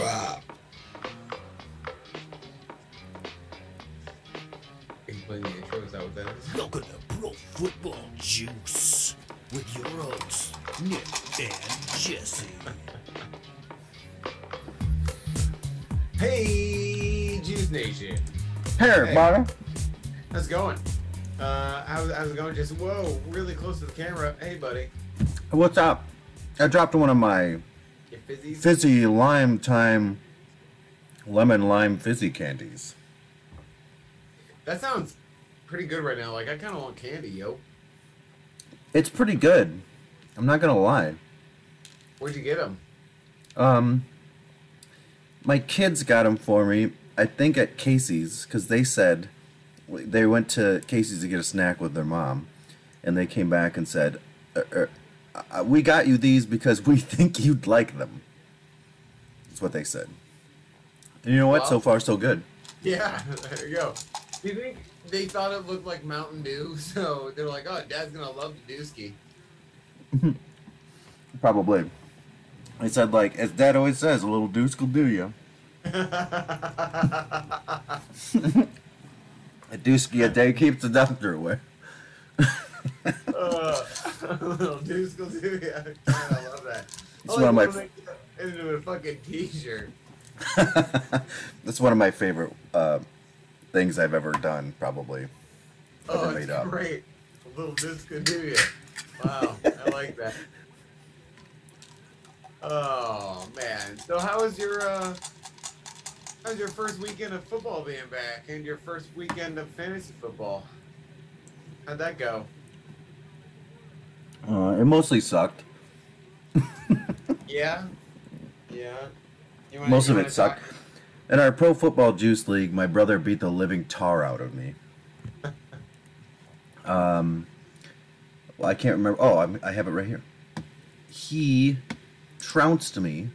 Wow. Are you playing the intro? Is that what that is? Welcome to Pro Football Juice with your hosts, Nick and Jesse. Hey, Juice Nation. Hey, everybody. How's it going? Uh, how's, how's it going? Just whoa, really close to the camera. Hey, buddy. What's up? I dropped one of my You fizzy? fizzy lime time lemon lime fizzy candies. That sounds pretty good right now. Like I kind of want candy, yo. It's pretty good. I'm not gonna lie. Where'd you get them? Um, my kids got them for me. I think at Casey's because they said they went to Casey's to get a snack with their mom, and they came back and said, uh, "We got you these because we think you'd like them." That's what they said. And you know what? So far, so good. Yeah, there you go. Do you think they thought it looked like Mountain Dew, so they're like, "Oh, Dad's gonna love the Dewski." Probably. I said, like, as Dad always says, a little deuce will do you. A deucey a day keeps the doctor away. Uh, little will do ya. I love that. It's I one of my wanna make that into a fucking T-shirt. That's one of my favorite uh, things I've ever done, probably. Oh, Ever it's made up. great. A little do. Wow, I like that. Oh man. So how was your uh how's your first weekend of football being back and your first weekend of fantasy football? How'd that go? It mostly sucked. Yeah? Yeah. Most of it sucked. talk- In our Pro Football Juice League, my brother beat the living tar out of me. Um, well, I can't remember. Oh, I'm, I have it right here. He trounced me.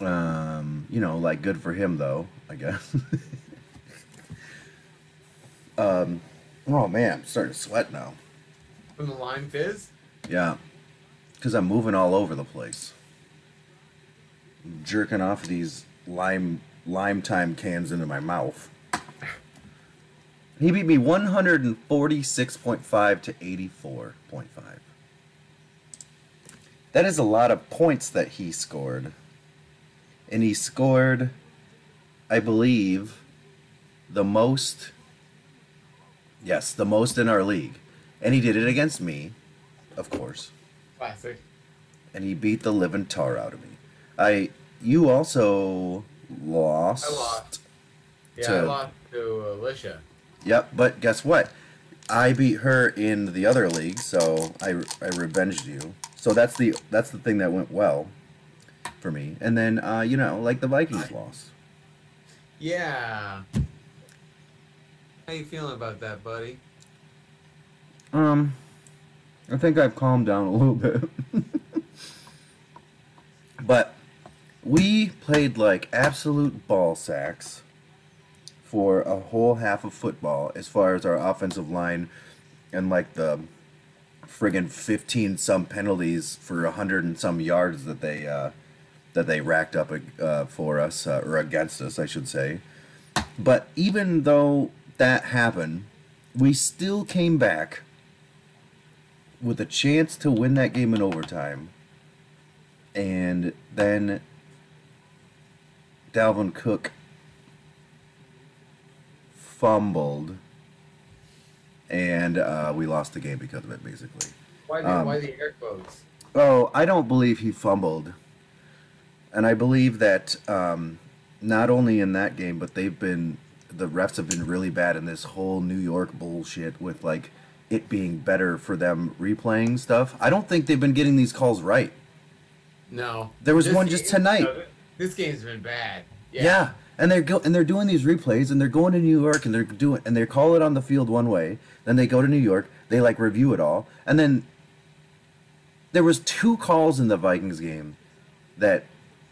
Um, you know, like good for him though, I guess. um, oh man, I'm starting to sweat now. From the lime fizz? Yeah, because I'm moving all over the place. Jerking off these lime lime time cans into my mouth. He beat me 146.5 to 84.5. That is a lot of points that he scored. And he scored, I believe, the most. Yes, the most in our league. And he did it against me, of course. Classic. And he beat the living tar out of me. I. You also lost. I lost. Yeah, To- I lost to Alicia. Yep, but guess what? I beat her in the other league, so I, I revenged you. So that's the that's the thing that went well for me. And then uh, you know, like the Vikings lost. Yeah. How you feeling about that, buddy? Um, I think I've calmed down a little bit. but we played like absolute ball sacks for a whole half of football as far as our offensive line and like the friggin' 15 some penalties for a hundred and some yards that they uh, that they racked up uh, for us uh, or against us I should say but even though that happened we still came back with a chance to win that game in overtime. And then Dalvin Cook fumbled, and uh, we lost the game because of it, basically. Why the, Um, why the air quotes? Oh, I don't believe he fumbled. And I believe that um, not only in that game, but they've been the refs have been really bad in this whole New York bullshit with like it being better for them replaying stuff. I don't think they've been getting these calls right. No. There was This one just tonight. This game's been bad. Yeah. Yeah. And they're go- and they're doing these replays and they're going to New York and they're doing and they call it on the field one way, then they go to New York, they like review it all, and then there was two calls in the Vikings game that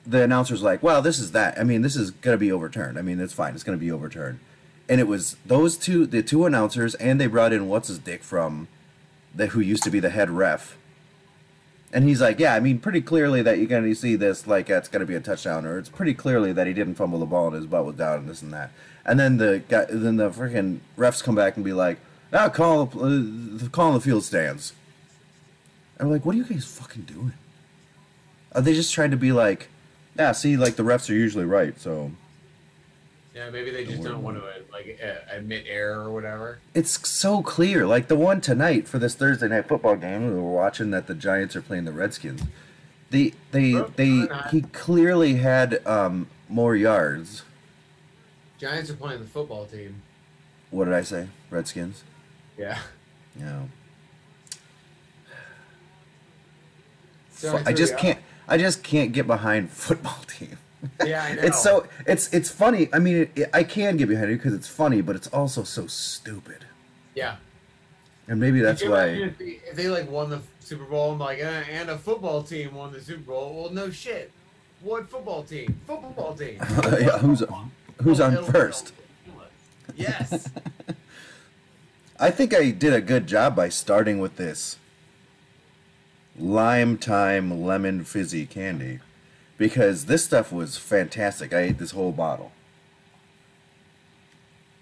the announcer's like, "Well, this is that. I mean, this is gonna be overturned. I mean, it's fine. It's gonna be overturned." And it was those two, the two announcers, and they brought in what's his dick from, the who used to be the head ref. And he's like, yeah, I mean, pretty clearly that you're gonna see this, like it's gonna be a touchdown, or it's pretty clearly that he didn't fumble the ball and his butt was down and this and that. And then the guy, then the freaking refs come back and be like, ah, call, uh, call the field stands. And I'm like, what are you guys fucking doing? Are they just trying to be like, yeah, see, like the refs are usually right, so Yeah, maybe they just don't want to like uh, admit error or whatever. it's so clear. Like the one tonight for this Thursday night football game, we were watching that the Giants are playing the Redskins. They they they he clearly had um more yards. Giants are playing the football team. What did I say? Redskins. Yeah. Yeah. So I just can't. I just can't get behind football team. Yeah, I know. It's so it's it's funny. I mean, it, I can get behind it because it's funny, but it's also so stupid. Yeah. And maybe that's why. If they, if they like won the Super Bowl and like, uh, and a football team won the Super Bowl. Well, no shit. What football team? Football team. yeah, who's who's on first? Yes. I think I did a good job by starting with this lime time lemon fizzy candy because this stuff was fantastic. I ate this whole bottle.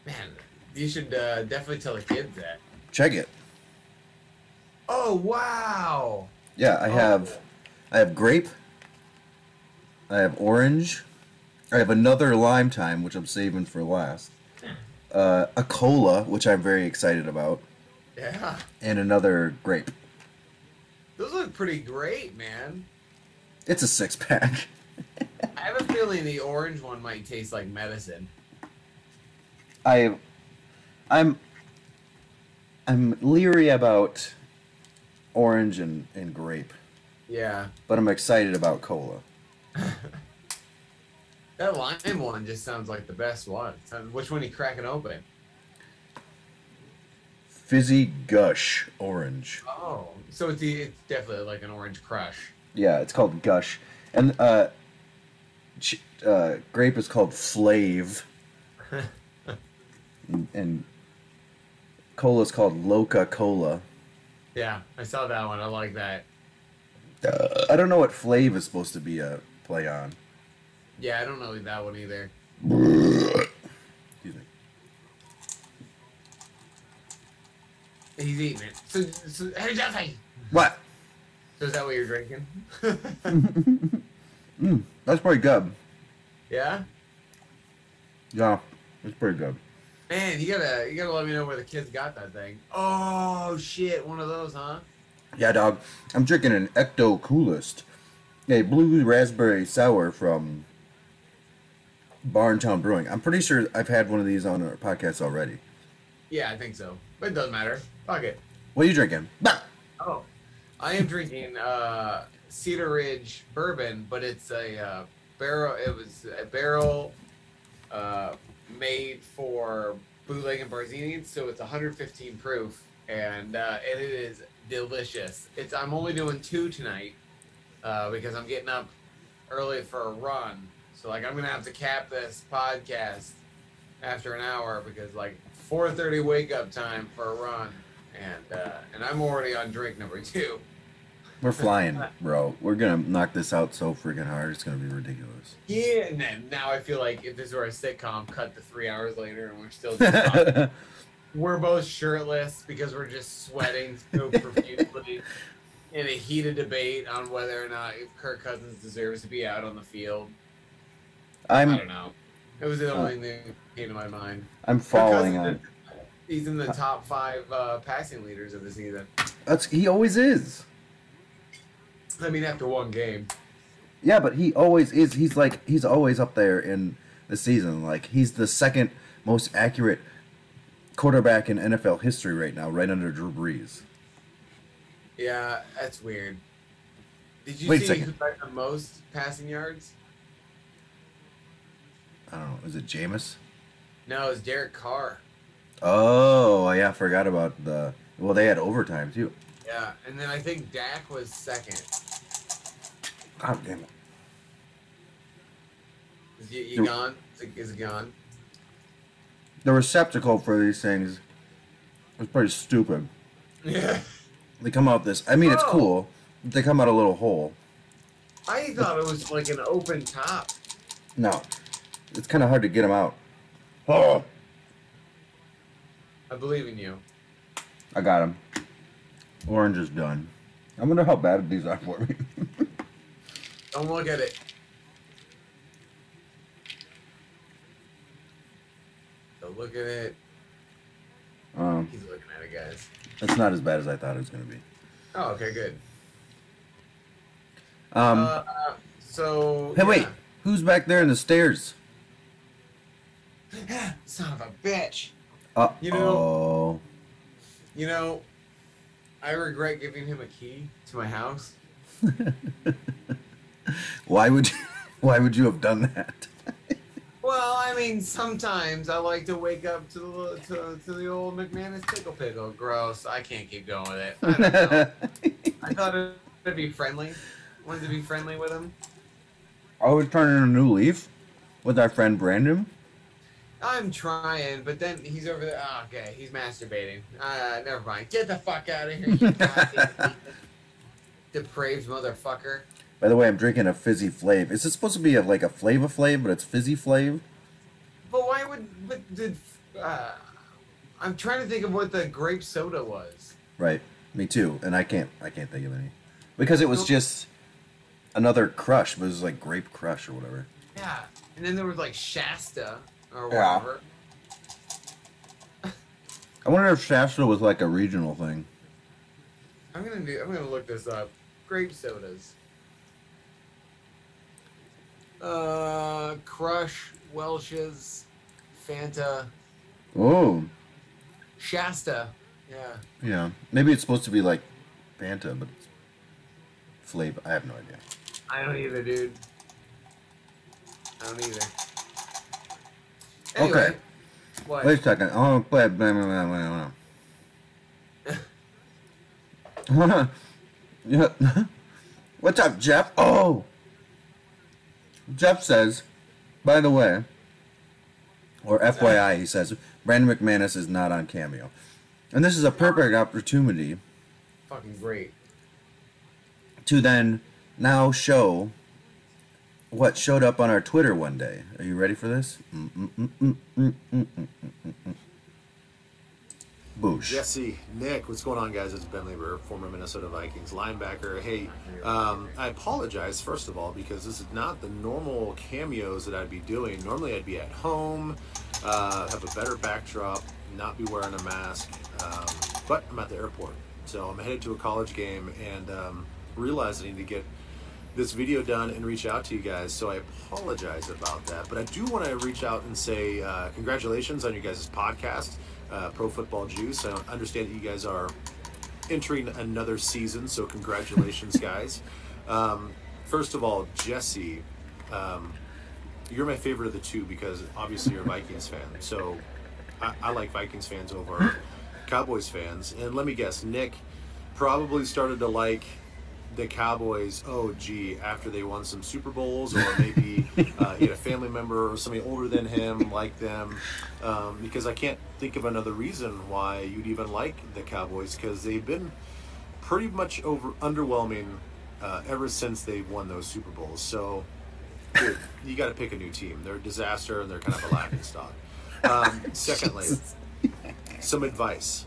Man, you should uh, definitely tell the kids that. Check it. Oh wow. Yeah, I have I have grape. I have orange. I have another lime time which I'm saving for last. Uh, a cola, which I'm very excited about, Yeah. and another grape. Those look pretty great, man. It's a six pack. I have a feeling the orange one might taste like medicine. I, I'm, I'm leery about orange and, and grape, Yeah. but I'm excited about cola. That lime one just sounds like the best one. Which one are you cracking open? Fizzy Gush Orange. Oh, so it's, the- it's definitely like an orange crush. Yeah, it's called Gush, and uh, ch- uh, grape is called Flave, and, and cola is called Loca Cola. Yeah, I saw that one. I like that. Uh, I don't know what Flave is supposed to be a play on. Yeah, I don't know that one either. Excuse me. He's eating it. So, so hey Jeffy. What? So is that what you're drinking? Mm, that's pretty good. yeah. Yeah, it's pretty good. Man, you gotta you gotta let me know where the kids got that thing. Oh shit, one of those, huh? Yeah, dog. I'm drinking an Ecto Coolest, a blue raspberry sour from Barntown Brewing. I'm pretty sure I've had one of these on our podcast already. Yeah, I think so. But it doesn't matter. Fuck it. What are you drinking? Bah! Oh, I am drinking uh, Cedar Ridge bourbon, but it's a uh, barrel. It was a barrel uh, made for bootleg and Barzini, so it's 115 proof, and uh, and it is delicious. It's I'm only doing two tonight uh, because I'm getting up early for a run. So like I'm gonna have to cap this podcast after an hour because like 4:30 wake up time for a run, and uh, and I'm already on drink number two. We're flying, bro. We're gonna knock this out so freaking hard. It's gonna be ridiculous. Yeah, and then now I feel like if this were a sitcom, cut to three hours later and we're still just we're both shirtless because we're just sweating so profusely in a heated debate on whether or not Kirk Cousins deserves to be out on the field. I I'm don't know. It was the only thing that came to my mind. I'm falling on. He's in the top five uh, passing leaders of the season. That's he always is. I mean, after one game. Yeah, but he always is. He's like he's always up there in the season. Like he's the second most accurate quarterback in NFL history right now, right under Drew Brees. Yeah, that's weird. Did you Wait see who had the most passing yards? I don't know. Is it Jameis? No, it's Derek Carr. Oh, yeah. I forgot about the. Well, they had overtime too. Yeah, and then I think Dak was second. God damn it. Is he, he You- gone? Is it, is it gone? The receptacle for these things is pretty stupid. Yeah. They come out this. I mean, it's Oh. cool. They come out a little hole. I thought it was like an open top. No, it's kind of hard to get them out. Oh, I believe in you. I got them. Orange is done. I wonder how bad these are for me. Don't look at it. Don't look at it. um, He's looking at it, guys. it's not as bad as I thought it was gonna be. Oh, okay, good. Um, uh, uh, so. hey, wait, who's back there in the stairs? Son of a bitch. Uh You oh. You know, I regret giving him a key to my house. Why would you? Why would you have done that? Well, I mean, sometimes I like to wake up to the to, to the old McManus pickle pickle. Gross. I can't keep going with it. I don't know. I thought it'd be friendly. Wanted to be friendly with him. Are we turning a new leaf with our friend Brandon? I'm trying, but then he's over there. Oh, okay, he's masturbating. Uh, never mind. Get the fuck out of here, you depraved motherfucker. By the way, I'm drinking a fizzy flav. Is it supposed to be a, like a flavor Flav, but it's fizzy flav? But why would? But did? Uh, I'm trying to think of what the grape soda was. Right. Me too. And I can't. I can't think of any because it was Nope. just another crush. But it was like grape crush or whatever. Yeah, and then there was like Shasta or Yeah. whatever. I wonder if Shasta was like a regional thing. I'm gonna do. I'm gonna look this up. Grape sodas. Uh, Crush, Welch's, Fanta, Oh, Shasta. Yeah. yeah. Maybe it's supposed to be like Fanta, but it's flav. I have no idea. I don't either, dude. I don't either. Okay. What? Wait a second. i Oh, blah, blah, blah, blah, blah. yeah. What's up, Jeff? Oh, Jeff says, by the way, or FYI, he says, Brandon McManus is not on Cameo. And this is a perfect opportunity Fucking great. to then now show what showed up on our Twitter one day. Are you ready for this? Boosh. Jesse, Nick, what's going on, guys? It's Ben Leber, former Minnesota Vikings linebacker. Hey, um, I apologize, first of all, because this is not the normal cameos that I'd be doing. Normally, I'd be at home, uh, have a better backdrop, not be wearing a mask, um, but I'm at the airport. So I'm headed to a college game and um, I need to get – this video done and reach out to you guys. So I apologize about that. But I do want to reach out and say uh, congratulations on you guys' podcast, uh, Pro Football Juice. I understand that you guys are entering another season, so congratulations, guys. Um, first of all, Jesse, um, you're my favorite of the two because obviously you're a Vikings fan. So I, I like Vikings fans over Cowboys fans. And let me guess, Nick probably started to like the Cowboys, oh gee, after they won some Super Bowls, or maybe uh, he had a family member or somebody older than him like them. Um, because I can't think of another reason why you'd even like the Cowboys because they've been pretty much over underwhelming uh, ever since they won those Super Bowls. So, dude, you got to pick a new team. They're a disaster and they're kind of a laughing stock. Um, secondly, some advice.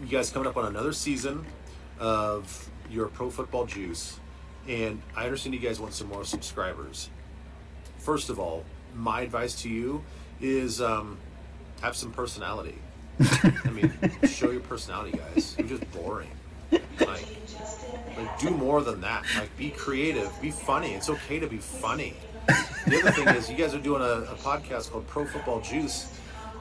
You guys coming up on another season of your pro football juice, and I understand you guys want some more subscribers. First of all, my advice to you is um, have some personality. I mean, show your personality, guys. You're just boring. Like, like, do more than that. Like, be creative, be funny. It's okay to be funny. The other thing is, you guys are doing a, a podcast called Pro Football Juice.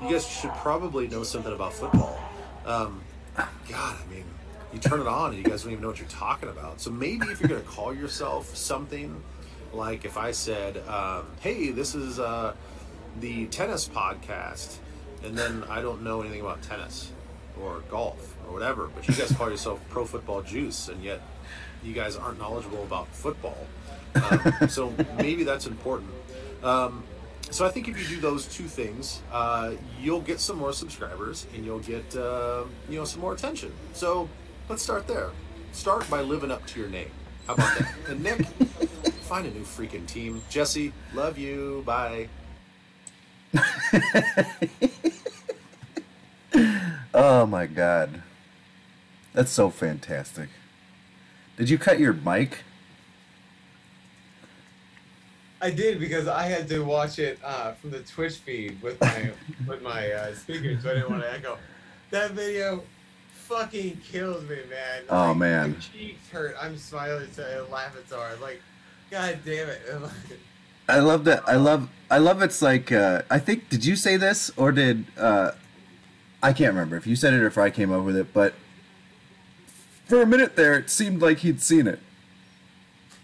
You guys should probably know something about football. Um, God, I mean, you turn it on and you guys don't even know what you're talking about. So maybe if you're going to call yourself something, like if I said, um, "Hey, this is uh, the tennis podcast," and then I don't know anything about tennis or golf or whatever, but you guys call yourself Pro Football Juice, and yet you guys aren't knowledgeable about football. Um, so maybe that's important. Um, so I think if you do those two things, uh, you'll get some more subscribers and you'll get uh, you know some more attention. So let's start there. start by living up to your name. How about that? and Nick, find a new freaking team. Jesse, love you. Bye. Oh my god. That's so fantastic. Did you cut your mic? I did because I had to watch it uh, from the Twitch feed with my with my uh, speakers, so I didn't want to echo. That video fucking kills me, man. Oh, Like, man. My cheeks hurt. I'm smiling so I laugh at so hard. Like, god damn it. I love that. I love. I love. It's like. Uh, I think. Did you say this or did? Uh, I can't remember if you said it or if I came up with it. But for a minute there, it seemed like he'd seen it.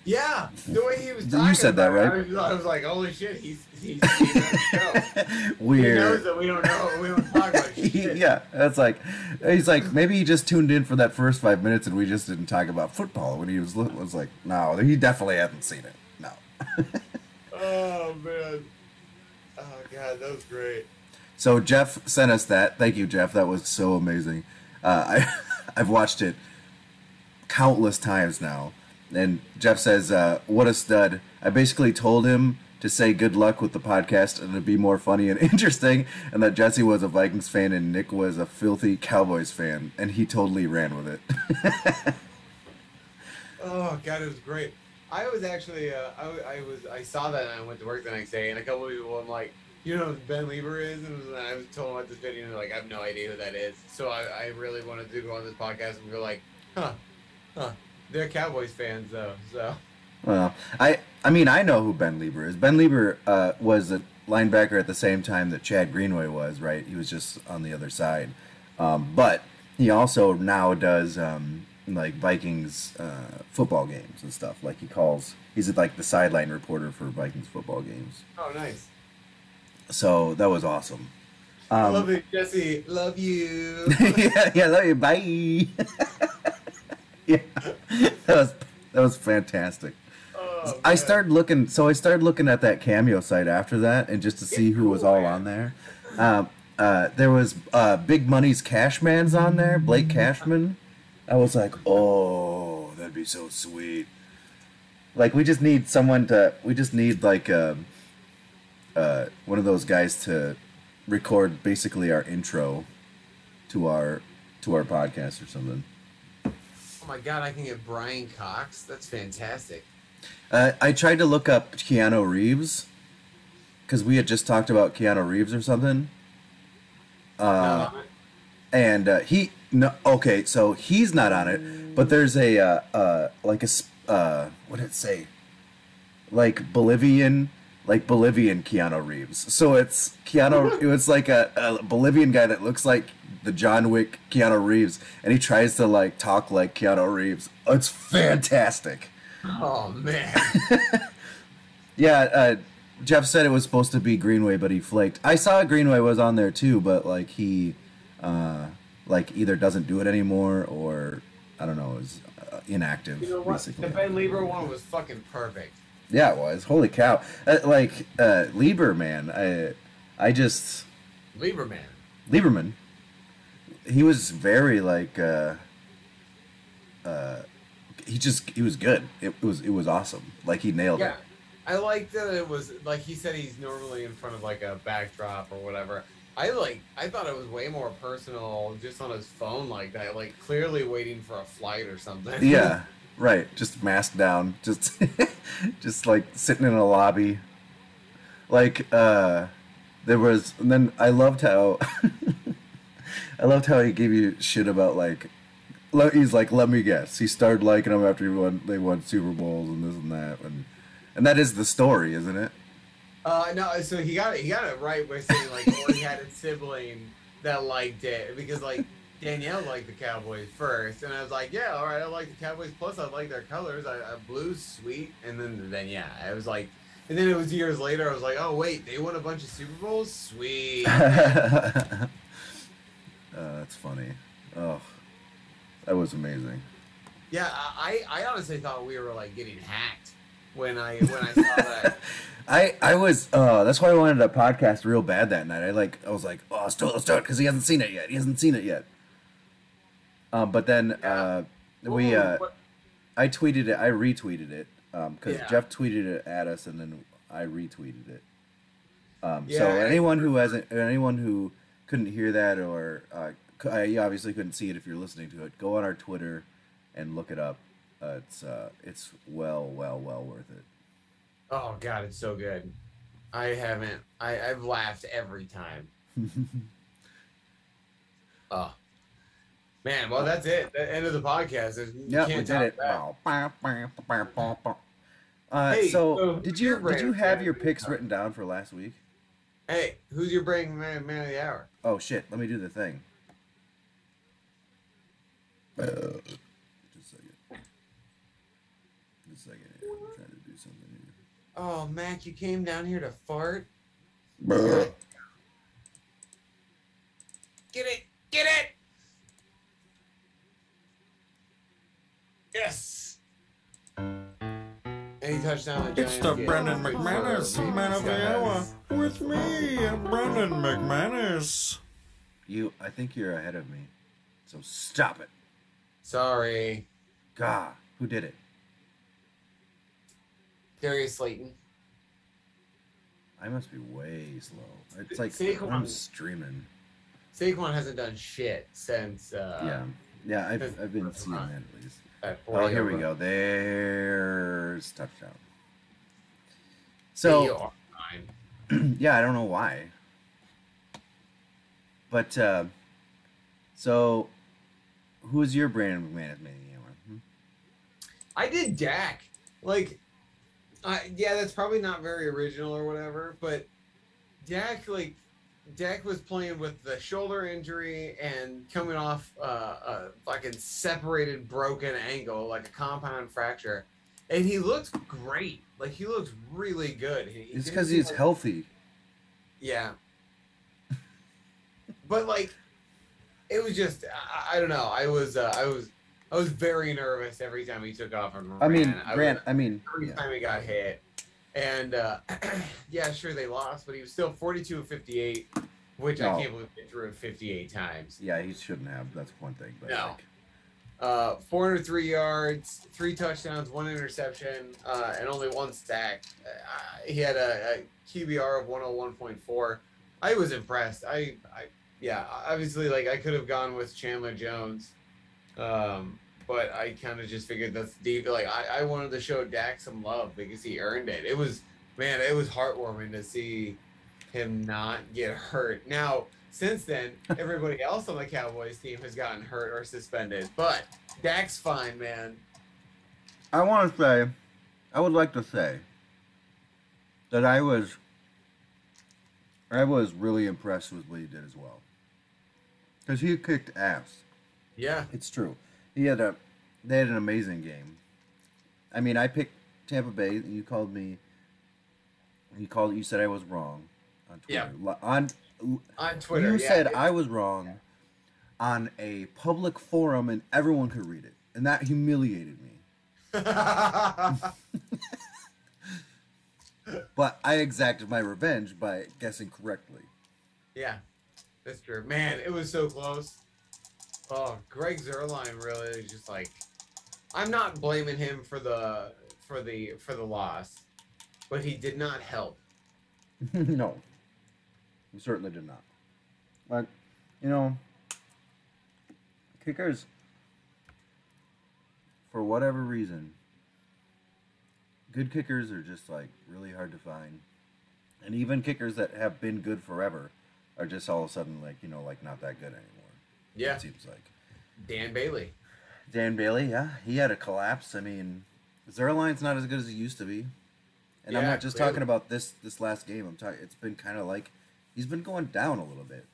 Yeah, the way he was You said that, right? I was, I was like, holy shit, he's he's, he's on the show. He knows Weird. that we don't know. We don't talk about shit. yeah, that's like. He's like maybe he just tuned in for that first five minutes and we just didn't talk about football when he was. Was like, no, he definitely hasn't seen it. No. Oh man. Oh god, that was great. So Jeff sent us that. Thank you, Jeff. That was so amazing. Uh, I I've watched it countless times now. And Jeff says, uh, "What a stud!" I basically told him to say good luck with the podcast and it'd be more funny and interesting, and that Jesse was a Vikings fan and Nick was a filthy Cowboys fan, and he totally ran with it. Oh god, it was great. I was actually, uh, I, I was, I saw that and I went to work the next day, and a couple of people, I'm like, you know who Ben Leber is, and I was told about this video, and they're like, I have no idea who that is. So I, I really wanted to go on this podcast and be like, huh, huh, they're Cowboys fans though, so. Well, I I mean I know who Ben Leber is. Ben Leber uh, was a linebacker at the same time that Chad Greenway was, right? He was just on the other side, um, but he also now does um, like Vikings uh, football games and stuff. Like he calls, he's like the sideline reporter for Vikings football games. Oh, nice. So that was awesome. I Um, love it, Jesse. Love you. yeah, yeah, love you. Bye. yeah, that was that was fantastic. Oh, I started looking, so I started looking at that cameo site after that, and just to see who was all on there. Um, uh, there was uh, Big Money's Cashman's on there, Blake Cashman. I was like, oh, that'd be so sweet. Like, we just need someone to, we just need like a, uh, one of those guys to record basically our intro to our to our podcast or something. Oh my god, I can get Brian Cox. That's fantastic. Uh, I tried to look up Keanu Reeves because we had just talked about Keanu Reeves or something. Uh, on and uh, he no okay, so he's not on it, but there's a uh, uh, like a uh, what did it say? Like Bolivian, like Bolivian Keanu Reeves. So it's Keanu. it was like a, a Bolivian guy that looks like the John Wick Keanu Reeves, and he tries to like talk like Keanu Reeves. It's fantastic. Oh man. Yeah, uh, Jeff said it was supposed to be Greenway, but he flaked. I saw Greenway was on there too, but like he, uh, like either doesn't do it anymore or I don't know, is uh, inactive You know what? basically. The Ben Leber one was fucking perfect. Yeah, it was. Holy cow! Uh, like uh, Leber, man, I, I just Lieberman. Lieberman. He was very like, uh, uh, he just he was good. It was it was awesome. Like he nailed it. Yeah. it. I like that it was like he said he's normally in front of like a backdrop or whatever. I like I thought it was way more personal just on his phone like that, like clearly waiting for a flight or something. Yeah, right. Just masked down, just just like sitting in a lobby. Like uh there was and then I loved how I loved how he gave you shit about like he's like, let me guess. He started liking them after he won they won Super Bowls and this and that and and that is the story, isn't it? Uh no, so he got it he got it right by saying like well, he had a sibling that liked it because like Danielle liked the Cowboys first, and I was like, yeah, all right, I like the Cowboys. Plus, I like their colors. I, I blue's sweet, and then then yeah, I was like, and then it was years later. I was like, oh wait, they won a bunch of Super Bowls. Sweet. uh, that's funny. Oh, that was amazing. Yeah, I, I honestly thought we were like getting hacked when I when I saw that. I I was uh that's why I wanted a podcast real bad that night. I like I was like, oh, let's do it, let's do it, because he hasn't seen it yet. He hasn't seen it yet. Um, but then uh, we uh, what- I tweeted it. I retweeted it because Yeah. Jeff tweeted it at us, and then I retweeted it. Um, Yeah, so anyone who hasn't, anyone who couldn't hear that, or uh, you obviously couldn't see it if you're listening to it, go on our Twitter and look it up. Uh, it's uh, it's well, well, well worth it. Oh god, it's so good. I haven't. I I've laughed every time. Oh. Man, well that's it. The end of the podcast. There's, Yeah, we did it. Uh, Hey, so, so did you did you have your picks written down for last week? Hey, who's your brain man, man of the hour? Oh shit! Let me do the thing. Uh, just a second. Just a second. I'm trying to do something here. Oh, Mac, you came down here to fart. Bruh. Get it! Get it! Yes! Any touchdown. It's the Brandon McManus Man of the Hour with me, Brandon McManus. You, I think you're ahead of me. So stop it. Sorry, God, who did it? Darius Slayton. I must be way slow. It's like Saquon- I'm streaming. Saquon hasn't done shit since. Uh, yeah, yeah. I've, I've been seeing that at least. That Oh, 40 here we go. There's touchdown. So yeah, I don't know why. But uh, so, who's your Brandon McManus man? Hmm? I did Dak. Like, I yeah, that's probably not very original or whatever, but Dak, like, Dak was playing with the shoulder injury and coming off uh, a fucking separated broken ankle, like a compound fracture. And he looked great. Like, he looked really good. He, It's because he's like- healthy. Yeah. but like, it was just I, I don't know. I was uh, I was I was very nervous every time he took off and ran. I mean, I Grant. was- I mean, every yeah. time he got hit, and uh, yeah, sure they lost, but he was still forty-two of fifty-eight, which I can't believe they threw it fifty-eight times. yeah, he shouldn't have. That's one thing. But No. like, Uh, 403 yards, three touchdowns, one interception, uh, and only one sack. Uh, he had a, a QBR of 101.4. I was impressed. I, I, yeah, obviously, like I could have gone with Chandler Jones, um, but I kind of just figured that's deep. Like I, I wanted to show Dak some love because he earned it. It was, man, it was heartwarming to see him not get hurt. Now, since then, everybody else on the Cowboys team has gotten hurt or suspended, but Dak's fine, man. I want to say, I would like to say that I was, I was really impressed with what he did as well. Because he kicked ass. Yeah, It's true. He had a, they had an amazing game. I mean, I picked Tampa Bay. and You called me. You called. You said I was wrong on Yeah. Twitter. Li- On on Twitter. you yeah, said I was wrong on a public forum and everyone could read it, and that humiliated me. But I exacted my revenge by guessing correctly. yeah, that's true. Man, it was so close. Oh, Greg Zuerlein really is just like. I'm not blaming him for the for the for the loss, but he did not help. no, he certainly did not. But you know, kickers, for whatever reason, good kickers are just like really hard to find, and even kickers that have been good forever are just all of a sudden like you know like not that good anymore. Yeah, it seems like. Dan Bailey. Dan Bailey, yeah, he had a collapse. I mean, Zuerlein's not as good as he used to be, and I'm not just clearly. talking about this this last game. I'm talking. It's been kind of like he's been going down a little bit.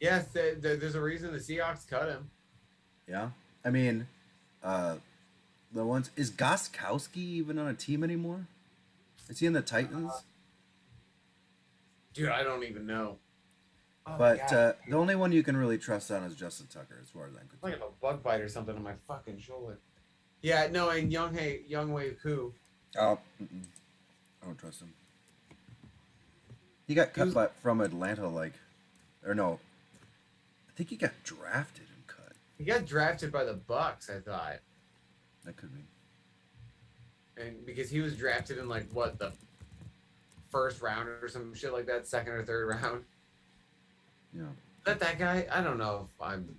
Yes, th- th- there's a reason the Seahawks cut him. Yeah, I mean, uh, the ones is Gostkowski even on a team anymore? Is he in the Titans? Dude, I don't even know. Oh, but God. uh, the only one you can really trust on is Justin Tucker, as far as I'm It's like concerned. a bug bite or something on my fucking shoulder. Yeah, no, and Young Hey Younghoe Koo. Oh, mm-mm. I don't trust him. He got cut was- by, from Atlanta, like, or no, I think he got drafted and cut. He got drafted by the Bucks, I thought. That could be. and because he was drafted in like what the first round or some shit like that, second or third round. Yeah. Is that that guy? I don't know if I'm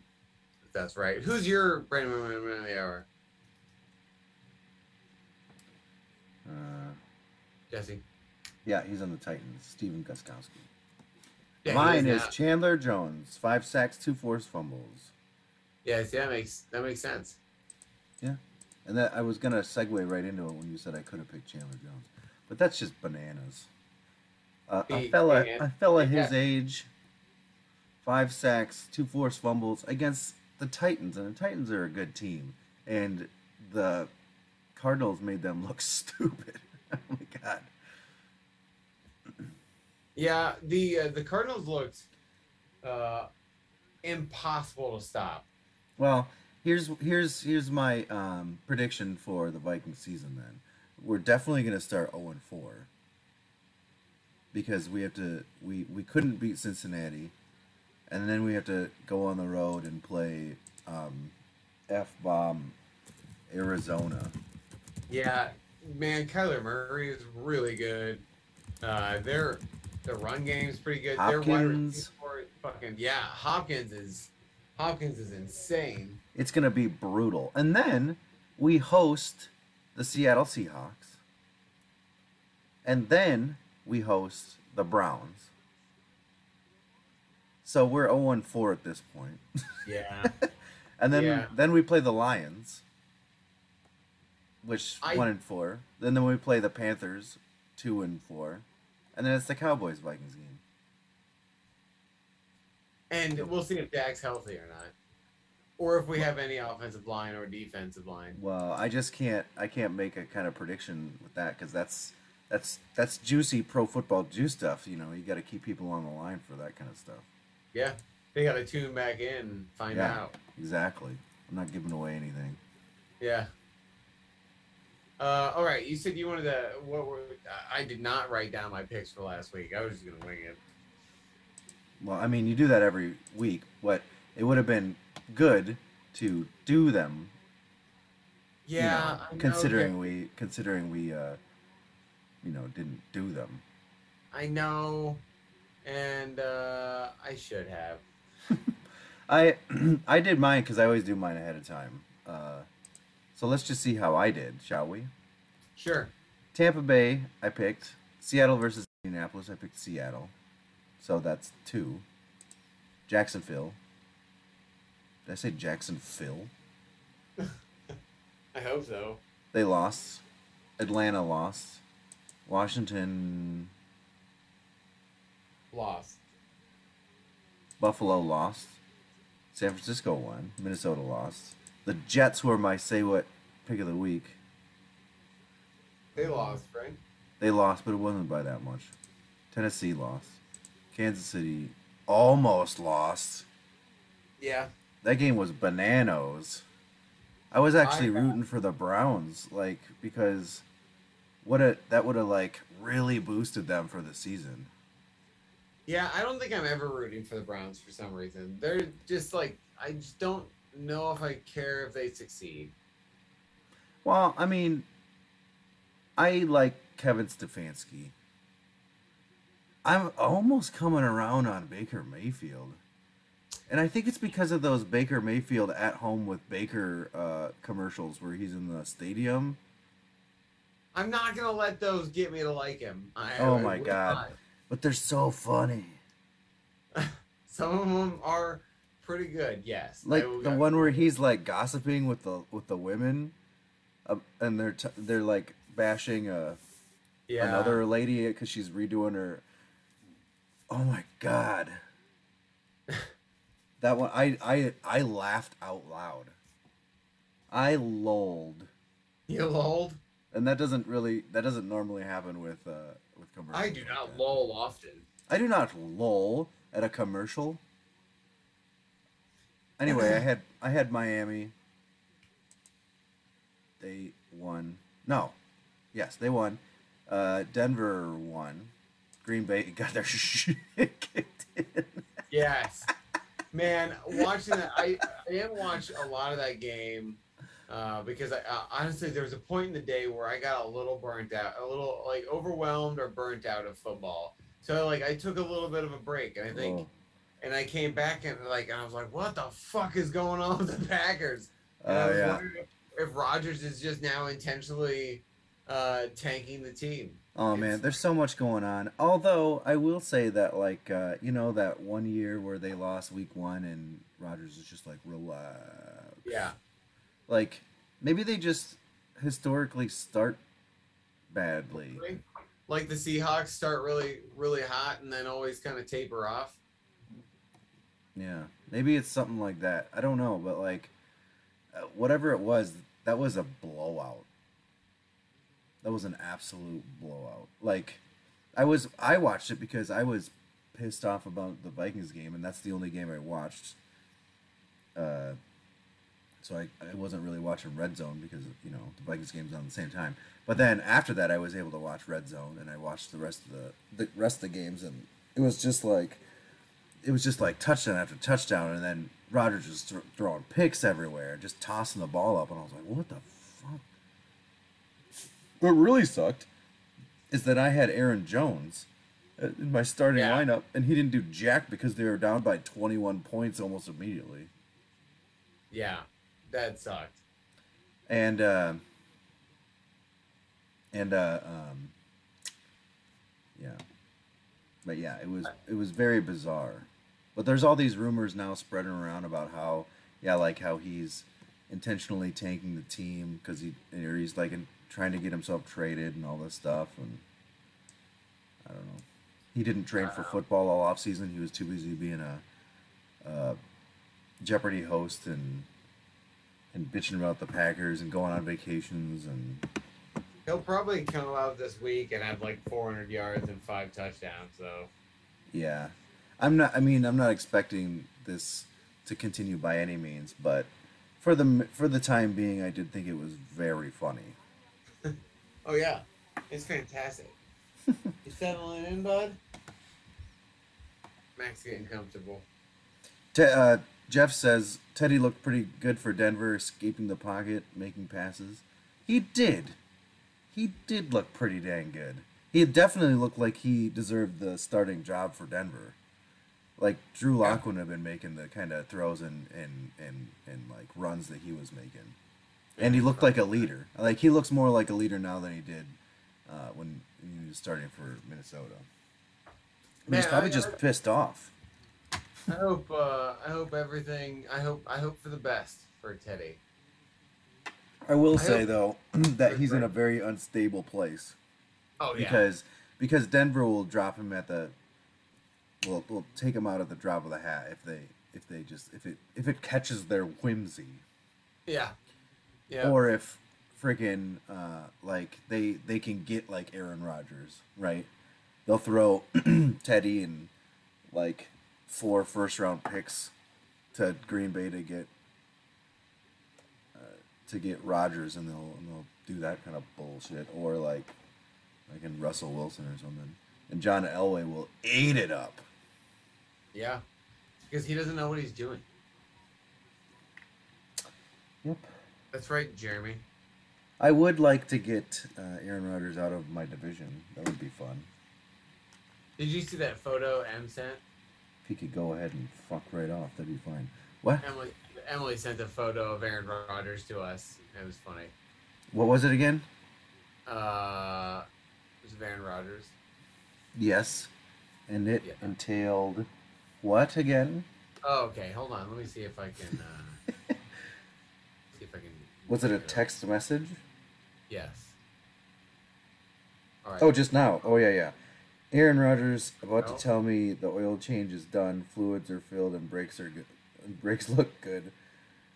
if that's right. Who's your Brandon Man of the hour? Uh, Jesse. yeah, he's on the Titans. Stephen Gostkowski. Yeah, Mine is now. Chandler Jones. Five sacks, two forced fumbles. Yeah, see, that makes that makes sense. Yeah, and that I was gonna segue right into it when you said I could have picked Chandler Jones, but that's just bananas. Uh, a Hey, fella, a fella his yeah. age, five sacks, two forced fumbles against the Titans, and the Titans are a good team, and the Cardinals made them look stupid. oh my god! Yeah, the uh, the Cardinals looked uh, impossible to stop. Well, here's here's here's my um, prediction for the Vikings season. Then we're definitely going to start zero and four because we have to we we couldn't beat Cincinnati, and then we have to go on the road and play um, f bomb Arizona. Yeah, man, Kyler Murray is really good. Uh, their the run game's pretty good. Their wide Hopkins. fucking yeah, Hopkins is Hopkins is insane. It's going to be brutal, and then we host the Seattle Seahawks, and then we host the Browns. So we're 0 4 at this point. Yeah, And then Yeah. then we play the Lions, which I- one and four. Then then we play the Panthers, two and four, and then it's the Cowboys Vikings game. and we'll see if Dak's healthy or not, or if we have any offensive line or defensive line. Well, I just can't I can't make a kind of prediction with that because that's that's that's juicy pro football juice stuff. You know, you got to keep people on the line for that kind of stuff. Yeah, they got to tune back in and find Yeah. out. Exactly. I'm not giving away anything. Yeah. Uh, all right, you said you wanted to. What were I did not write down my picks for last week. I was just gonna wing it. Well, I mean, you do that every week, but it would have been good to do them you Yeah, know, I know, considering we considering we uh you know didn't do them I know, and uh, I should have. i i did mine because i always do mine ahead of time. Uh so let's just see how i did shall we? Sure. tampa bay i picked. Seattle versus indianapolis i picked seattle. So that's two. Jacksonville. Did i say jacksonville? I hope so. they lost. Atlanta lost. Washington Lost. Buffalo lost. San Francisco won. Minnesota lost. The Jets were my say what pick of the week. They lost, right? They lost, but it wasn't by that much. Tennessee lost. Kansas City almost lost. Yeah. That game was bananas. I was actually I- uh, rooting for the Browns, like because what a that would have like really boosted them for the season. Yeah, I don't think I'm ever rooting for the Browns for some reason. They're just like I just don't know if I care if they succeed. Well, I mean, I like Kevin Stefanski. I'm almost coming around on Baker Mayfield. And I think it's because of those Baker Mayfield at home with Baker uh, commercials where he's in the stadium. I'm not gonna let those get me to like him. I, Oh my God. not. But they're so funny. Some of them are pretty good. Yes. Like the one where he's like gossiping with the with the women, uh, and they're t- they're like bashing a yeah. another lady because she's redoing her. Oh my god. that one I I I laughed out loud. I lolled, You lolled. and that doesn't really that doesn't normally happen with uh with commercials. I do not lull often. I do not lull at a commercial. Anyway, I had I had Miami. They won. No. Yes, they won. Uh, Denver won. Green Bay got their shit kicked in. Yes. Man, watching that, I, I didn't watch a lot of that game. Uh, because I, uh, honestly, there was a point in the day where I got a little burnt out, a little like overwhelmed or burnt out of football. So like I took a little bit of a break, and I think, Oh. and I came back and like and I was like, what the fuck is going on with the Packers? And I was yeah. wondering if, if Rodgers is just now intentionally uh, tanking the team. Oh man, there's so much going on. Although I will say that, like, uh, you know, that one year where they lost week one and Rodgers is just like, relax. Yeah, Like, maybe they just historically start badly. like, the Seahawks start really really hot and then always kind of taper off. Yeah, maybe it's something like that. I don't know, but like, uh, whatever it was, that was a blowout. That was an absolute blowout. Like, I was I watched it because I was pissed off about the Vikings game, and that's the only game I watched. Uh, so I, I wasn't really watching Red Zone because you know the Vikings game's on at the same time. But then after that, I was able to watch Red Zone, and I watched the rest of the the rest of the games, and it was just like it was just like touchdown after touchdown, and then Rodgers was th- throwing picks everywhere, just tossing the ball up, and I was like, "What the fuck?" What really sucked is that I had Aaron Jones uh, in my starting Yeah. lineup, and he didn't do jack because they were down by 21 points almost immediately. Yeah, that sucked. And uh, and uh, um, yeah, but yeah, it was it was very bizarre. But there's all these rumors now spreading around about how yeah, like how he's intentionally tanking the team because he or he's like in, trying to get himself traded and all this stuff and I don't know. He didn't train for football all off season. He was too busy being a, uh Jeopardy host and and bitching about the Packers and going on vacations and He'll probably come out this week and have like 400 yards and five touchdowns. So yeah. I'm not I mean, I'm not expecting this to continue by any means, but for the for the time being, I did think it was very funny. Oh yeah, it's fantastic. you settling in, bud? Max getting comfortable. Te- uh, Jeff says Teddy looked pretty good for Denver, escaping the pocket, making passes. He did. He did look pretty dang good. He definitely looked like he deserved the starting job for Denver. Like Drew Lock wouldn't have been making the kind of throws and, and, and, and like runs that he was making. And he looked like a leader. Like he looks more like a leader now than he did uh, when he was starting for Minnesota. He's Man, probably I- just pissed off. I hope. Uh, I hope everything. I hope. I hope for the best for Teddy. I will I say though that he's in a very unstable place Oh yeah. because because Denver will drop him at the will will take him out at the drop of the hat if they if they just if it if it catches their whimsy yeah. Yeah. or if freaking uh, like they they can get like Aaron Rodgers right they'll throw Teddy and like four first round picks to Green Bay to get uh, to get Rodgers and they'll and they'll do that kind of bullshit or like like in Russell Wilson or something and John Elway will eat it up yeah. Because he doesn't know what he's doing. yep That's right, Jeremy. I would like to get uh, Aaron Rodgers out of my division that would be fun Did you see that photo M sent? He could go ahead and fuck right off, that'd be fine. What? Emily. Emily sent a photo of Aaron Rodgers to us. It was funny. What was it again? Uh, it was Aaron Rodgers. Yes. And it Yeah. entailed what again? Oh, okay. Hold on. Let me see if I can. Uh, see if I can. Was it a text message? Yes. All right. Oh, just now. Oh, yeah, yeah. Aaron Rodgers about No. to tell me the oil change is done, fluids are filled, and brakes are good. Brakes look good,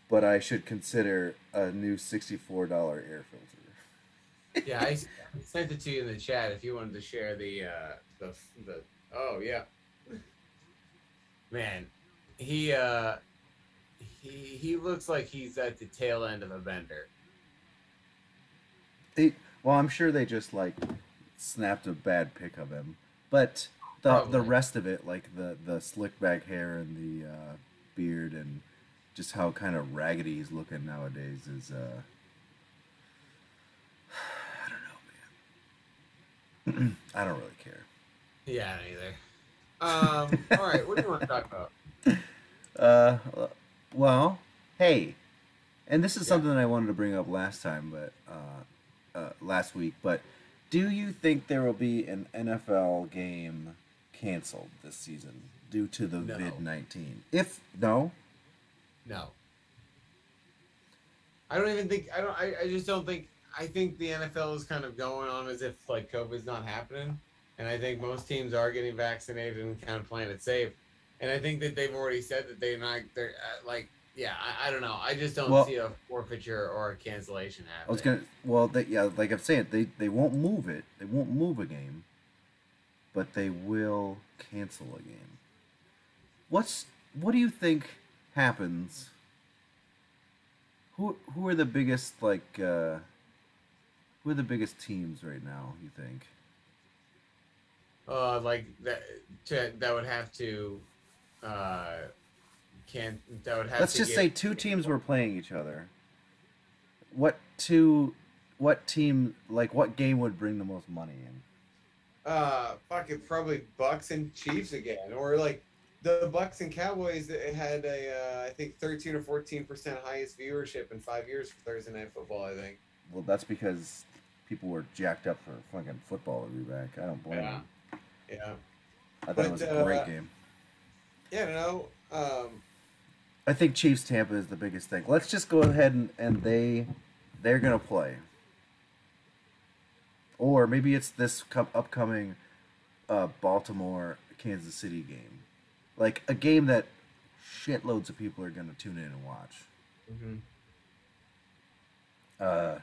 but I should consider a new sixty-four dollar air filter. yeah, I sent it to you in the chat if you wanted to share the uh, the the. Oh yeah. Man, he uh, he he looks like he's at the tail end of a bender. They, well, I'm sure they just like snapped a bad pic of him, but the Probably. the rest of it, like the the slick back hair and the uh, beard and just how kind of raggedy he's looking nowadays is uh I don't know, man. I don't really care. Yeah, neither. Um, all right, what do you want to talk about? Uh, well, hey, and this is Yeah. something that I wanted to bring up last time, but uh, uh, last week. But do you think there will be an NFL game canceled this season due to the No. vid nineteen? If no, No. I don't even think I don't I, I just don't think I think the NFL is kind of going on as if like COVID's not happening. And I think most teams are getting vaccinated and kind of playing it safe. And I think that they've already said that they're not they're uh, like yeah, I, I don't know. I just don't Well- see a forfeiture or a cancellation happening. I was gonna. Well, they, yeah, like I'm saying, they they won't move it. They won't move a game, but they will cancel a game. What's what do you think happens? Who who are the biggest like? uh Who are the biggest teams right now? You think? uh like that to, that would have to uh can that would have Let's to just get- say two teams were playing each other. What two? What team? Like what game would bring the most money in? uh fucking probably Bucks and Chiefs again, or like the Bucks and Cowboys that had a uh, I think thirteen or fourteen percent highest viewership in five years for Thursday night football. I think. Well, that's because people were jacked up for fucking football to be back. I don't blame Yeah. them. Yeah. I thought But, it was a great uh, game. Yeah. No. Um. I think Chiefs Tampa is the biggest thing. Let's just go ahead and, and they they're gonna play. Or maybe it's this upcoming uh, Baltimore Kansas City game, like a game that shitloads of people are gonna tune in and watch. mhm. Uh,